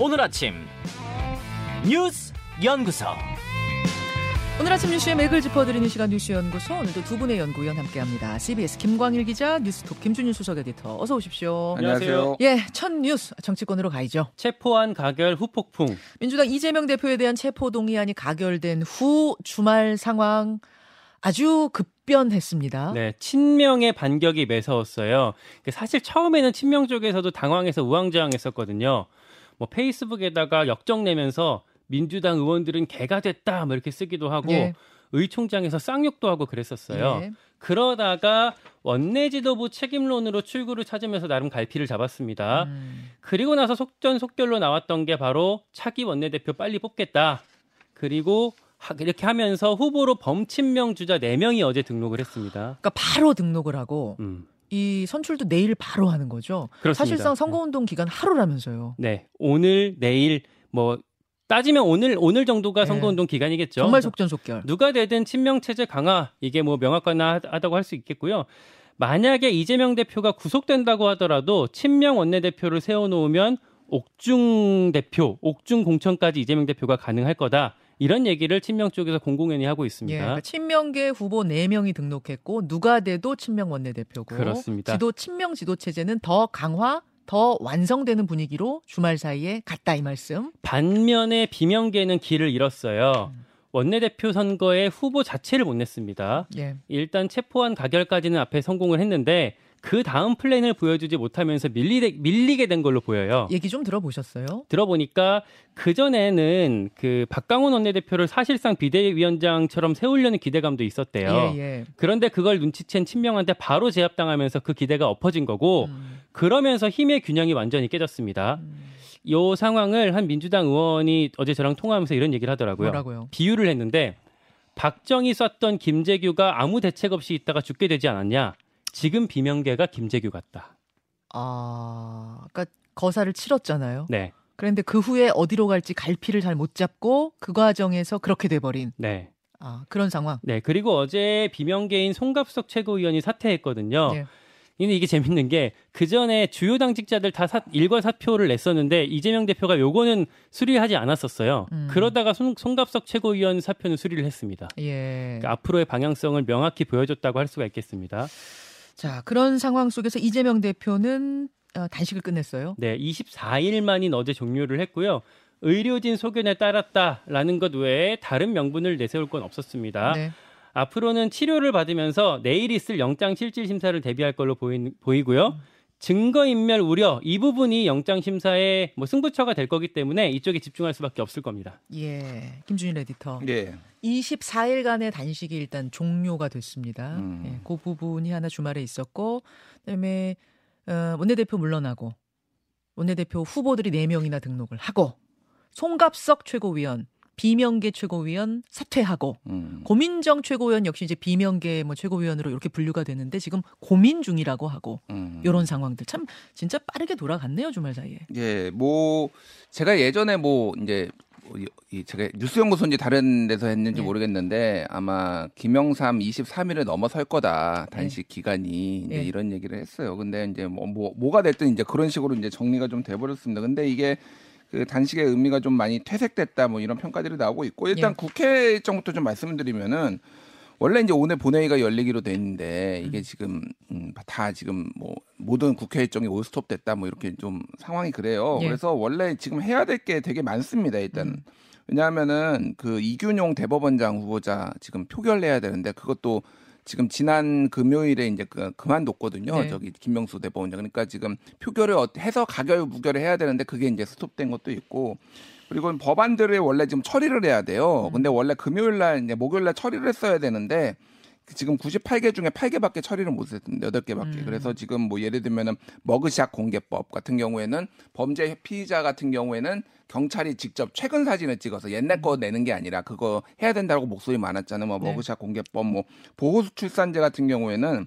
오늘 아침 뉴스 연구소. 오늘 아침 뉴스의 맥을 짚어드리는 시간 뉴스 연구소 오늘도 두 분의 연구위원 함께합니다. CBS 김광일 기자, 뉴스톱 김준일 수석 에디터 어서 오십시오. 안녕하세요. 예, 첫 뉴스 정치권으로 가야죠. 체포한 가결 후폭풍. 민주당 이재명 대표에 대한 체포 동의안이 가결된 후 주말 상황 아주 급 변했습니다. 네, 친명의 반격이 매서웠어요. 사실 처음에는 친명 쪽에서도 당황해서 우왕좌왕했었거든요. 뭐 페이스북에다가 역정 내면서 민주당 의원들은 개가 됐다 뭐 이렇게 쓰기도 하고 예. 의총장에서 쌍욕도 하고 그랬었어요. 예. 그러다가 원내 지도부 책임론으로 출구를 찾으면서 나름 갈피를 잡았습니다. 음, 그리고 나서 속전속결로 나왔던 게 바로 차기 원내대표 빨리 뽑겠다. 그리고 하- 이렇게 하면서 후보로 범친명 주자 4명이 어제 등록을 했습니다. 그러니까 바로 등록을 하고 음. 이 선출도 내일 바로 하는 거죠. 그렇습니다. 사실상 선거운동 기간 하루라면서요. 네. 오늘 내일 뭐 따지면 오늘 오늘 정도가 네. 선거운동 기간이겠죠. 정말 속전속결. 누가 되든 친명 체제 강화 이게 뭐 명확하다고 할 수 있겠고요. 만약에 이재명 대표가 구속된다고 하더라도 친명 원내대표를 세워놓으면 옥중 대표, 옥중 공천까지 이재명 대표가 가능할 거다. 이런 얘기를 친명 쪽에서 공공연히 하고 예, 있습니다. 그러니까 친명계 후보 4명이 등록했고 누가 돼도 친명 원내대표고 그렇습니다. 지도 친명 지도 체제는 더 강화, 더 완성되는 분위기로 주말 사이에 갔다 이 말씀. 반면에 비명계는 길을 잃었어요. 원내대표 선거에 후보 자체를 못 냈습니다. 예. 일단 체포한 가결까지는 앞에 성공을 했는데 그 다음 플랜을 보여주지 못하면서 밀리게, 밀리게 된 걸로 보여요. 얘기 좀 들어보셨어요? 들어보니까 그 전에는 그 박강원 원내대표를 사실상 비대위원장처럼 세우려는 기대감도 있었대요. 예, 예. 그런데 그걸 눈치챈 친명한테 바로 제압당하면서 그 기대가 엎어진 거고 음, 그러면서 힘의 균형이 완전히 깨졌습니다. 음, 이 상황을 한 민주당 의원이 어제 저랑 통화하면서 이런 얘기를 하더라고요. 뭐라고요? 비유를 했는데 박정희 썼던 김재규가 아무 대책 없이 있다가 죽게 되지 않았냐? 지금 비명계가 김재규 같다. 아, 그러니까 거사를 치렀잖아요. 네, 그런데 그 후에 어디로 갈지 갈피를 잘 못 잡고 그 과정에서 그렇게 돼버린 네, 아, 그런 상황. 네. 그리고 어제 비명계인 송갑석 최고위원이 사퇴했거든요. 예. 근데 이게 재밌는 게 그 전에 주요 당직자들 다 사- 일괄 사표를 냈었는데 이재명 대표가 요거는 수리하지 않았었어요. 음. 그러다가 송, 송갑석 최고위원 사표는 수리를 했습니다. 예. 그러니까 앞으로의 방향성을 명확히 보여줬다고 할 수가 있겠습니다. 자, 그런 상황 속에서 이재명 대표는 어, 단식을 끝냈어요. 네, 24일 만인 어제 종료를 했고요. 의료진 소견에 따랐다라는 것 외에 다른 명분을 내세울 건 없었습니다. 네. 앞으로는 치료를 받으면서 내일 있을 영장 실질 심사를 대비할 걸로 보이, 보이고요. 증거 인멸 우려 이 부분이 영장 심사의 뭐 승부처가 될 거기 때문에 이쪽에 집중할 수밖에 없을 겁니다. 예. 김준일 에디터. 네. 예. 24일간의 단식이 일단 종료가 됐습니다. 음. 예, 그 부분이 하나 주말에 있었고, 그다음에 어, 원내대표 물러나고 원내대표 후보들이 4 명이나 등록을 하고 송갑석 최고위원, 비명계 최고위원 사퇴하고 음. 고민정 최고위원 역시 이제 비명계 뭐 최고위원으로 이렇게 분류가 되는데 지금 고민 중이라고 하고 음. 이런 상황들 참 진짜 빠르게 돌아갔네요 주말 사이에. 예, 뭐 제가 예전에 뭐 이제 뭐 이- 이 제가 뉴스연구소인지 다른 데서 했는지 예. 모르겠는데 아마 김영삼 23일을 넘어설 거다 단식 기간이 이제 예. 이런 얘기를 했어요. 근데 이제 뭐, 뭐 뭐가 됐든 이제 그런 식으로 이제 정리가 좀 돼버렸습니다. 근데 이게 그 단식의 의미가 좀 많이 퇴색됐다 뭐 이런 평가들이 나오고 있고 일단 예. 국회 일정부터 좀 말씀드리면은 원래 이제 오늘 본회의가 열리기로 돼 있는데 이게 지금 음, 다 지금 뭐 모든 국회 일정이 올스톱 됐다 뭐 이렇게 좀 상황이 그래요. 예. 그래서 원래 지금 해야 될 게 되게 많습니다. 일단 음. 왜냐하면은 그 이균용 대법원장 후보자 지금 표결해야 되는데 그것도 지금 지난 금요일에 이제 그 그만뒀거든요. 네. 저기 김명수 대법원장. 그러니까 지금 표결을 어- 해서 가결 무결을 해야 되는데 그게 이제 스톱된 것도 있고 그리고 법안들을 원래 지금 처리를 해야 돼요. 음. 근데 원래 금요일 날 이제 목요일 날 처리를 했어야 되는데 그 지금 98개 중에 8개밖에 처리를 못 했는데 8개밖에. 음. 그래서 지금 뭐 예를 들면은 머그샷 공개법 같은 경우에는 범죄 피의자 같은 경우에는 경찰이 직접 최근 사진을 찍어서 옛날 거 내는 게 아니라 그거 해야 된다고 목소리 많았잖아요. 뭐 네. 머그샷 공개법 뭐 보호수 출산제 같은 경우에는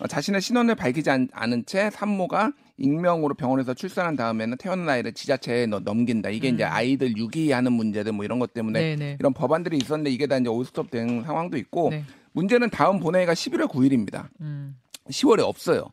어, 자신의 신원을 밝히지 않, 않은 채 산모가 익명으로 병원에서 출산한 다음에는 태어난 아이를 지자체에 넣- 넘긴다. 이게 이제 음. 아이들 유기하는 문제들 뭐 이런 것 때문에 네네. 이런 법안들이 있었는데 이게 다 이제 올스톱 된 상황도 있고 네. 문제는 다음 본회의가 11월 9일입니다. 음. 10월에 없어요.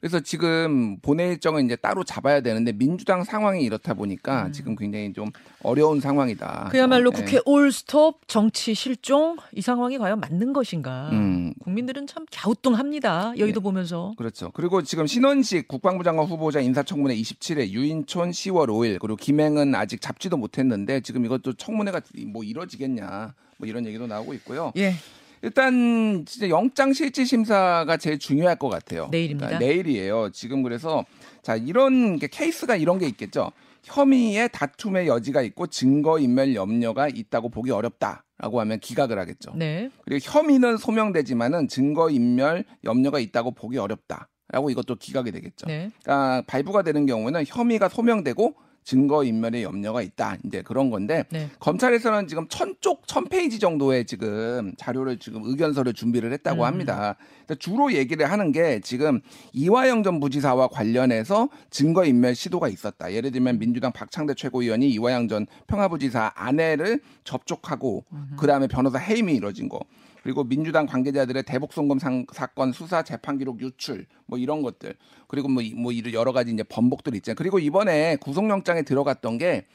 그래서 지금 본회 일정은 이제 따로 잡아야 되는데 민주당 상황이 이렇다 보니까 음. 지금 굉장히 좀 어려운 상황이다. 그야말로 네. 국회 올스톱 정치 실종 이 상황이 과연 맞는 것인가? 음. 국민들은 참 갸우뚱합니다. 여의도 보면서. 그렇죠. 그리고 지금 신원식 국방부 장관 후보자 인사청문회 27일, 유인촌 10월 5일, 그리고 김행은 아직 잡지도 못했는데 지금 이것도 청문회가 뭐 이뤄지겠냐, 뭐 이런 얘기도 나오고 있고요. 예. 일단 진짜 영장 실질 심사가 제일 중요할 것 같아요. 내일입니다. 그러니까 내일이에요. 지금 그래서 자 이런 게 케이스가 이런 게 있겠죠. 혐의의 다툼의 여지가 있고 증거 인멸 염려가 있다고 보기 어렵다 라고 하면 기각을 하겠죠. 네. 그리고 혐의는 소명되지만은 증거 인멸 염려가 있다고 보기 어렵다 라고 이것도 기각이 되겠죠. 네. 그러니까 발부가 되는 경우는 혐의가 소명되고 증거 인멸의 염려가 있다. 이제 그런 건데 네. 검찰에서는 지금 천 쪽, 천 페이지 정도의 지금 자료를 지금 의견서를 준비를 했다고 음. 합니다. 주로 얘기를 하는 게 지금 이화영 전 부지사와 관련해서 증거 인멸 시도가 있었다. 예를 들면 민주당 박창대 최고위원이 이화영 전 평화부지사 아내를 접촉하고 그 다음에 변호사 해임이 이뤄진 거. 그리고 민주당 관계자들의 대북 송금 상- 사건 수사 재판 기록 유출 뭐 이런 것들 그리고 뭐, 이- 뭐 여러 가지 이제 번복들이 있잖아요. 그리고 이번에 구속영장에 들어갔던 게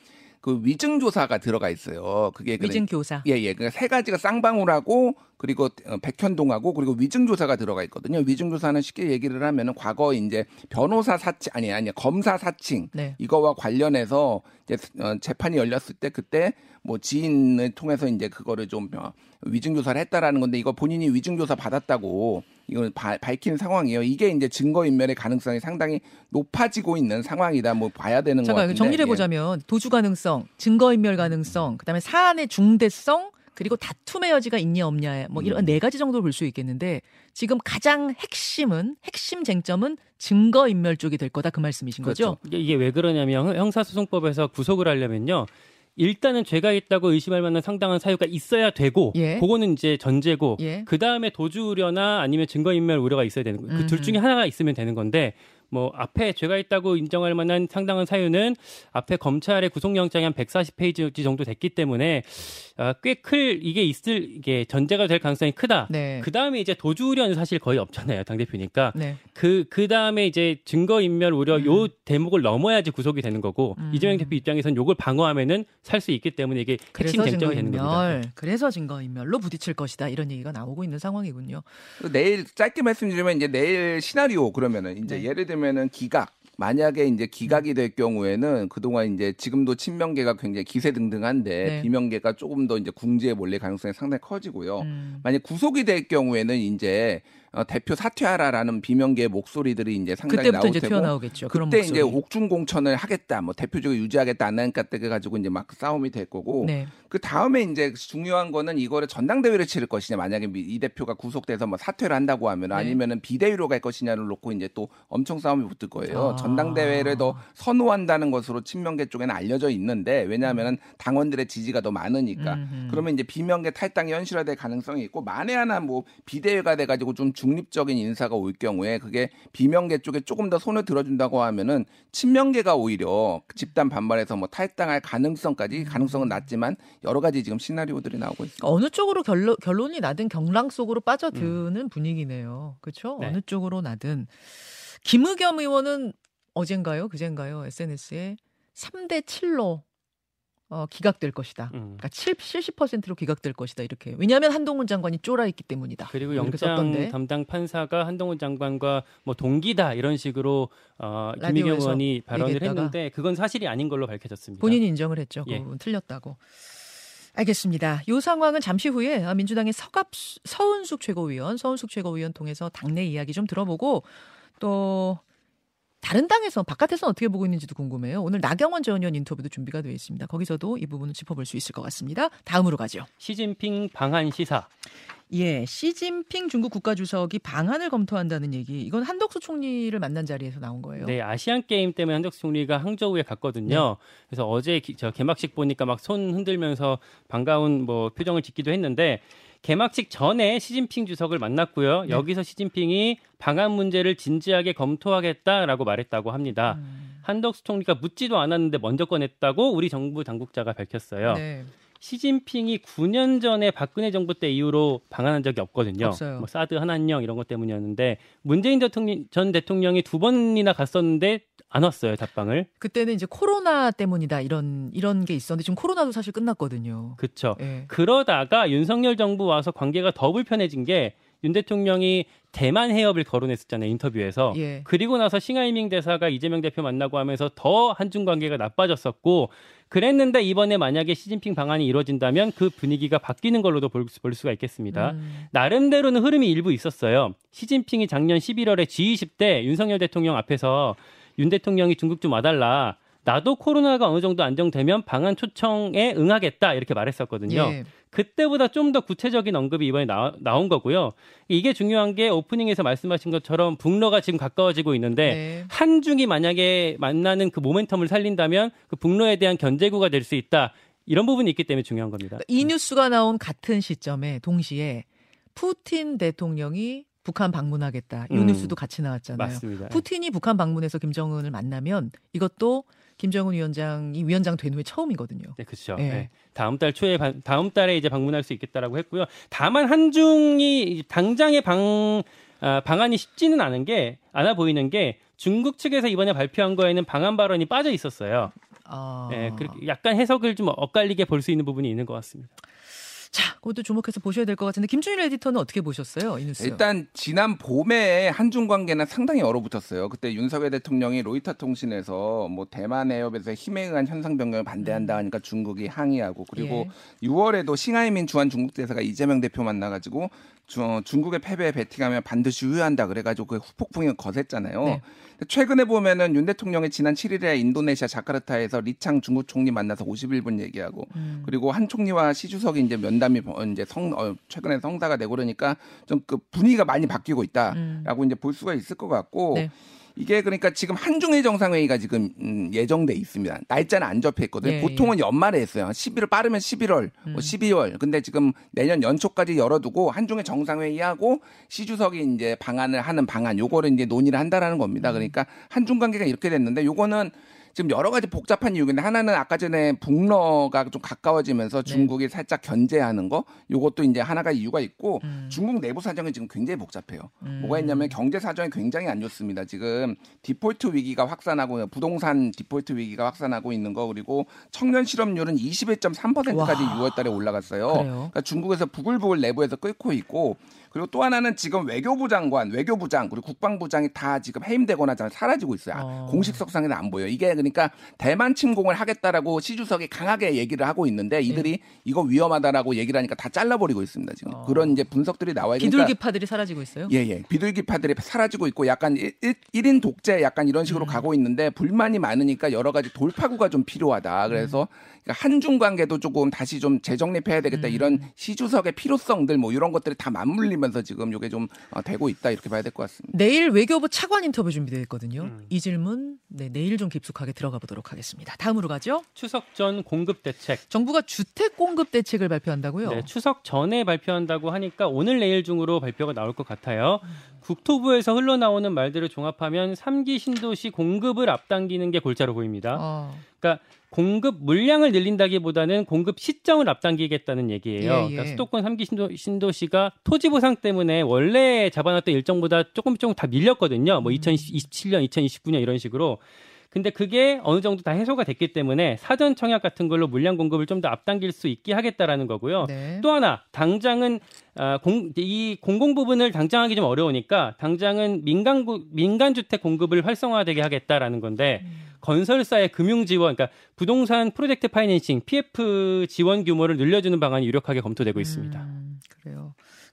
그 위증 조사가 들어가 있어요. 그게 그래- 위증 교사. 예, 예. 그러니까 세 가지가 쌍방울하고 그리고 어, 백현동하고 그리고 위증 조사가 들어가 있거든요. 위증 조사는 쉽게 얘기를 하면은 과거 이제 변호사 사칭 아니 아니 검사 사칭 네. 이거와 관련해서 이제 어, 재판이 열렸을 때 그때 뭐 지인을 통해서 이제 그거를 좀 어, 위증 조사를 했다라는 건데 이거 본인이 위증 조사 받았다고 이걸 바- 밝힌 상황이에요. 이게 이제 증거 인멸의 가능성이 상당히 높아지고 있는 상황이다. 뭐 봐야 되는 거 잠깐 같은데. 정리를 예. 해보자면 도주 가능성, 증거 인멸 가능성, 그다음에 사안의 중대성, 그리고 다툼의 여지가 있냐 없냐, 뭐 음. 이런 네 가지 정도로 볼수 있겠는데 지금 가장 핵심은 핵심 쟁점은 증거 인멸 쪽이 될 거다 그 말씀이신 거죠? 그렇죠. 이게, 이게 왜 그러냐면 형- 형사소송법에서 구속을 하려면요. 일단은 죄가 있다고 의심할 만한 상당한 사유가 있어야 되고 예. 그거는 이제 전제고 예. 그 다음에 도주 우려나 아니면 증거 인멸 우려가 있어야 되는 거예요. 그둘 음. 중에 하나가 있으면 되는 건데 뭐 앞에 죄가 있다고 인정할 만한 상당한 사유는 앞에 검찰의 구속영장이 한 140페이지 정도 됐기 때문에 아, 꽤클 이게 있을 이게 전제가 될 가능성이 크다. 네. 그 다음에 이제 도주 우려는 사실 거의 없잖아요 당 대표니까 네. 그, 그 다음에 이제 증거 인멸 우려 음. 요 대목을 넘어야지 구속이 되는 거고 음. 이재명 대표 입장에선 요걸 방어하면은 살 수 있기 때문에 이게 핵심 쟁점이 되는 겁니다. 인멸, 그래서 증거 인멸로 부딪힐 것이다 이런 얘기가 나오고 있는 상황이군요. 내일 짧게 말씀드리면 이제 내일 시나리오 그러면은 이제 네. 예를 들면 은 기각 만약에 이제 기각이 될 경우에는 그동안 이제 지금도 친명계가 굉장히 기세 등등한데 네. 비명계가 조금 더 이제 궁지에 몰릴 가능성이 상당히 커지고요. 음. 만약 구속이 될 경우에는 이제 어, 대표 사퇴하라라는 비명계의 목소리들이 이제 상당히 그때부터 나올 이제 테고 튀어나오겠죠. 그런 그때. 이제 옥중 공천을 하겠다, 뭐 대표직을 유지하겠다 안 하니까 때 가지고 이제 막 싸움이 될 거고 네. 그 다음에 이제 중요한 거는 이거를 전당대회를 치를 것이냐 만약에 미- 이 대표가 구속돼서 뭐 사퇴를 한다고 하면 네. 아니면은 비대위로 갈 것이냐를 놓고 이제 또 엄청 싸움이 붙을 거예요. 아. 전당대회를 더 선호한다는 것으로 친명계 쪽에는 알려져 있는데 왜냐하면은 당원들의 지지가 더 많으니까 음흠. 그러면 이제 비명계 탈당이 현실화될 가능성이 있고 만에 하나 뭐 비대위가 돼가지고 좀 중립적인 인사가 올 경우에 그게 비명계 쪽에 조금 더 손을 들어준다고 하면은 친명계가 오히려 집단 반발해서 뭐 탈당할 가능성까지 가능성은 낮지만 여러 가지 지금 시나리오들이 나오고 있습니다. 어느 쪽으로 결론, 결론이 나든 경랑 속으로 빠져드는 분위기네요. 그렇죠? 네. 어느 쪽으로 나든 김의겸 의원은 어젠가요? 그젠가요? SNS에 3대 7로 어, 기각될 것이다. 음. 그러니까 7, 70%로 기각될 것이다. 이렇게. 왜냐하면 한동훈 장관이 쫄아 있기 때문이다. 그리고 영장. 담당 판사가 한동훈 장관과 뭐 동기다 이런 식으로 어, 라디오에서 의원이 발언을 얘기했다가. 했는데 그건 사실이 아닌 걸로 밝혀졌습니다. 본인이 인정을 했죠. 그 예. 부분 틀렸다고. 알겠습니다. 이 상황은 잠시 후에 아, 민주당의 서갑 서은숙 최고위원, 서은숙 최고위원 통해서 당내 이야기 좀 들어보고 또 다른 당에서 바깥에서 어떻게 보고 있는지도 궁금해요. 오늘 나경원 전 의원 인터뷰도 준비가 되어 있습니다. 거기서도 이 부분을 짚어볼 수 있을 것 같습니다. 다음으로 가죠. 시진핑 방한 시사. 예, 시진핑 중국 국가주석이 방안을 검토한다는 얘기. 이건 한덕수 총리를 만난 자리에서 나온 거예요. 네, 아시안 게임 때문에 한덕수 총리가 항저우에 갔거든요. 네. 그래서 어제 기- 저 개막식 보니까 막 손 흔들면서 반가운 뭐 표정을 짓기도 했는데 개막식 전에 시진핑 주석을 만났고요. 네. 여기서 시진핑이 방한 문제를 진지하게 검토하겠다라고 말했다고 합니다. 음, 한덕수 총리가 묻지도 않았는데 먼저 꺼냈다고 우리 정부 당국자가 밝혔어요. 네. 시진핑이 9년 전에 박근혜 정부 때 이후로 방한한 적이 없거든요. 없어요. 뭐 사드 한한령 이런 것 때문이었는데 문재인 대통령 전 대통령이 두 번이나 갔었는데 안 왔어요 답방을. 그때는 이제 코로나 때문이다 이런 이런 게 있었는데 지금 코로나도 사실 끝났거든요. 그렇죠. 예. 그러다가 윤석열 정부 와서 관계가 더 불편해진 게 윤 대통령이 대만 해협을 거론했었잖아요 인터뷰에서. 예. 그리고 나서 싱하이밍 대사가 이재명 대표 만나고 하면서 더 한중 관계가 나빠졌었고 그랬는데 이번에 만약에 시진핑 방안이 이루어진다면 그 분위기가 바뀌는 걸로도 볼, 수- 볼 수가 있겠습니다. 음. 나름대로는 흐름이 일부 있었어요. 시진핑이 작년 11월에 G20 때 윤석열 대통령 앞에서 윤 대통령이 중국 좀 와달라. 나도 코로나가 어느 정도 안정되면 방한 초청에 응하겠다 이렇게 말했었거든요. 예. 그때보다 좀 더 구체적인 언급이 이번에 나, 나온 거고요. 이게 중요한 게 오프닝에서 말씀하신 것처럼 북러가 지금 가까워지고 있는데 네. 한중이 만약에 만나는 그 모멘텀을 살린다면 그 북러에 대한 견제구가 될 수 있다. 이런 부분이 있기 때문에 중요한 겁니다. 이 뉴스가 나온 같은 시점에 동시에 푸틴 대통령이 북한 방문하겠다. 이 음. 뉴스도 같이 나왔잖아요. 맞습니다. 푸틴이 북한 방문해서 김정은을 만나면 이것도 김정은 위원장이 위원장 된 후에 처음이거든요. 네, 그렇죠. 예. 네. 다음 달 초에 방- 다음 달에 이제 방문할 수 있겠다라고 했고요. 다만 한중이 당장의 방 아, 방안이 쉽지는 않은 게 않아 보이는 게 중국 측에서 이번에 발표한 거에는 방안 발언이 빠져 있었어요. 아. 예, 그렇게 약간 해석을 좀 엇갈리게 볼 수 있는 부분이 있는 것 같습니다. 자, 그것도 주목해서 보셔야 될 것 같은데 김준일 에디터는 어떻게 보셨어요? 이 뉴스. 일단 지난 봄에 한중 관계는 상당히 얼어붙었어요. 그때 윤석열 대통령이 로이터 통신에서 뭐 대만 해협에서 힘에 의한 현상 변경을 반대한다 하니까 중국이 항의하고 그리고 6월에도 싱하이민 주한 중국 대사가 이재명 대표 만나 가지고 주- 중국의 패배에 베팅하면 반드시 후회한다 그래가지고 그 후폭풍이 거셌잖아요. 네. 최근에 보면은 윤 대통령이 지난 7일에 인도네시아 자카르타에서 리창 중국 총리 만나서 51분 얘기하고 음. 그리고 한 총리와 시 주석이 이제 면담이 버- 이제 성 어, 최근에 성사가 되고 그러니까 좀 그 분위기가 많이 바뀌고 있다라고 이제 볼 수가 있을 것 같고 음. 네. 이게 그러니까 지금 한중일 정상회의가 지금 음, 예정돼 있습니다. 날짜는 안 접해 있거든요. 예, 보통은 연말에 했어요. 11월 빠르면 11월, 음. 뭐 12월. 근데 지금 내년 연초까지 열어두고 한중일 정상회의하고 시 주석이 이제 방안을 하는 방안 요거를 이제 논의를 한다라는 음. 겁니다. 그러니까 한중 관계가 이렇게 됐는데 요거는 지금 여러 가지 복잡한 이유인데 하나는 아까 전에 북러가 좀 가까워지면서 네. 중국이 살짝 견제하는 거 요것도 이제 하나가 이유가 있고 음. 중국 내부 사정이 지금 굉장히 복잡해요. 뭐가 있냐면 경제 사정이 굉장히 안 좋습니다. 지금 디폴트 위기가 확산하고 부동산 디폴트 위기가 확산하고 있는 거 그리고 청년 실업률은 21.3%까지 와. 6월 달에 올라갔어요. 그래요? 그러니까 중국에서 부글부글 내부에서 끓고 있고 그리고 또 하나는 지금 외교부 장관, 외교부장 그리고 국방부장이 다 지금 해임되거나 잘 사라지고 있어요. 아, 어. 공식석상에는 안 보여. 이게 그러니까 대만 침공을 하겠다라고 시 주석이 강하게 얘기를 하고 있는데 이들이 이거 위험하다라고 얘기를 하니까 다 잘라버리고 있습니다. 지금 네. 어. 그런 이제 분석들이 나와요. 그러니까 비둘기파들이 사라지고 있어요. 예, 예. 비둘기파들이 사라지고 있고 약간 일, 일, 1인 독재 약간 이런 음. 식으로 가고 있는데 불만이 많으니까 여러 가지 돌파구가 좀 필요하다. 그래서 음. 한중 관계도 조금 다시 좀 재정립해야 되겠다. 음. 이런 시 주석의 필요성들 뭐 이런 것들이 다 맞물리면서 지금 이게 좀 어, 되고 있다. 이렇게 봐야 될 것 같습니다. 내일 외교부 차관 인터뷰 준비되어 있거든요. 음. 이 질문 네, 내일 좀 깊숙하게 들어가 보도록 하겠습니다. 다음으로 가죠. 추석 전 공급 대책. 정부가 주택 공급 대책을 발표한다고요? 네, 추석 전에 발표한다고 하니까 오늘 내일 중으로 발표가 나올 것 같아요. 국토부에서 흘러나오는 말들을 종합하면 3기 신도시 공급을 앞당기는 게 골자로 보입니다. 어, 그러니까 공급 물량을 늘린다기보다는 공급 시점을 앞당기겠다는 얘기예요. 예, 예. 그러니까 수도권 3기 신도, 신도시가 토지 보상 때문에 원래 잡아놨던 일정보다 조금 조금 다 밀렸거든요. 뭐 2027년, 2029년 이런 식으로. 근데 그게 어느 정도 다 해소가 됐기 때문에 사전 청약 같은 걸로 물량 공급을 좀 더 앞당길 수 있게 하겠다라는 거고요. 네. 또 하나 당장은 아, 공, 이 공공 부분을 당장 하기 좀 어려우니까 당장은 민간 구- 민간 주택 공급을 활성화되게 하겠다라는 건데 건설사의 금융 지원, 그러니까 부동산 프로젝트 파이낸싱 (PF) 지원 규모를 늘려주는 방안이 유력하게 검토되고 있습니다. 음.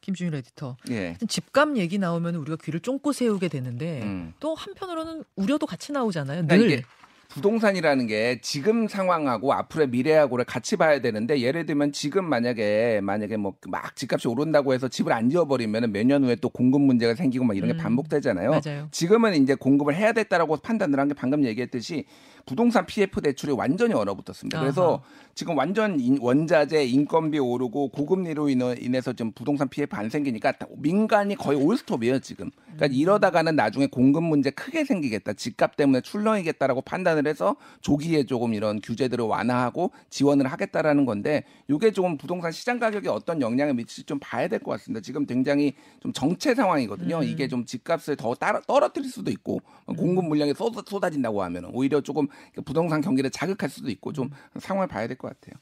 김준일 에디터. 예. 집값 얘기 나오면 우리가 귀를 쫑긋 세우게 되는데 음. 또 한편으로는 우려도 같이 나오잖아요. 그러니까 늘. 이게 부동산이라는 게 지금 상황하고 앞으로의 미래하고를 같이 봐야 되는데 예를 들면 지금 만약에 만약에 뭐 막 집값이 오른다고 해서 집을 안 지어버리면 몇 년 후에 또 공급 문제가 생기고 막 이런 게 음. 반복되잖아요. 맞아요. 지금은 이제 공급을 해야 됐다라고 판단을 한 게 방금 얘기했듯이 부동산 PF 대출이 완전히 얼어붙었습니다. 그래서 아하. 지금 완전 인- 원자재 인건비 오르고 고금리로 인해- 인해서 좀 부동산 PF 안 생기니까 다- 민간이 거의 올스톱이에요 지금. 그러니까 음. 이러다가는 나중에 공급 문제 크게 생기겠다. 집값 때문에 출렁이겠다라고 판단을 판단을 해서 조기에 조금 이런 규제들을 완화하고 지원을 하겠다라는 건데 이게 조금 부동산 시장 가격에 어떤 영향을 미칠지 좀 봐야 될 것 같습니다. 지금 굉장히 좀 정체 상황이거든요. 음. 이게 좀 집값을 더 따라, 떨어뜨릴 수도 있고 공급 물량이 쏟아, 쏟아진다고 하면 오히려 조금 부동산 경기를 자극할 수도 있고 좀 상황을 봐야 될 것 같아요.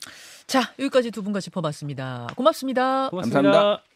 자, 여기까지 두 분과 짚어봤습니다. 고맙습니다. 고맙습니다. 감사합니다.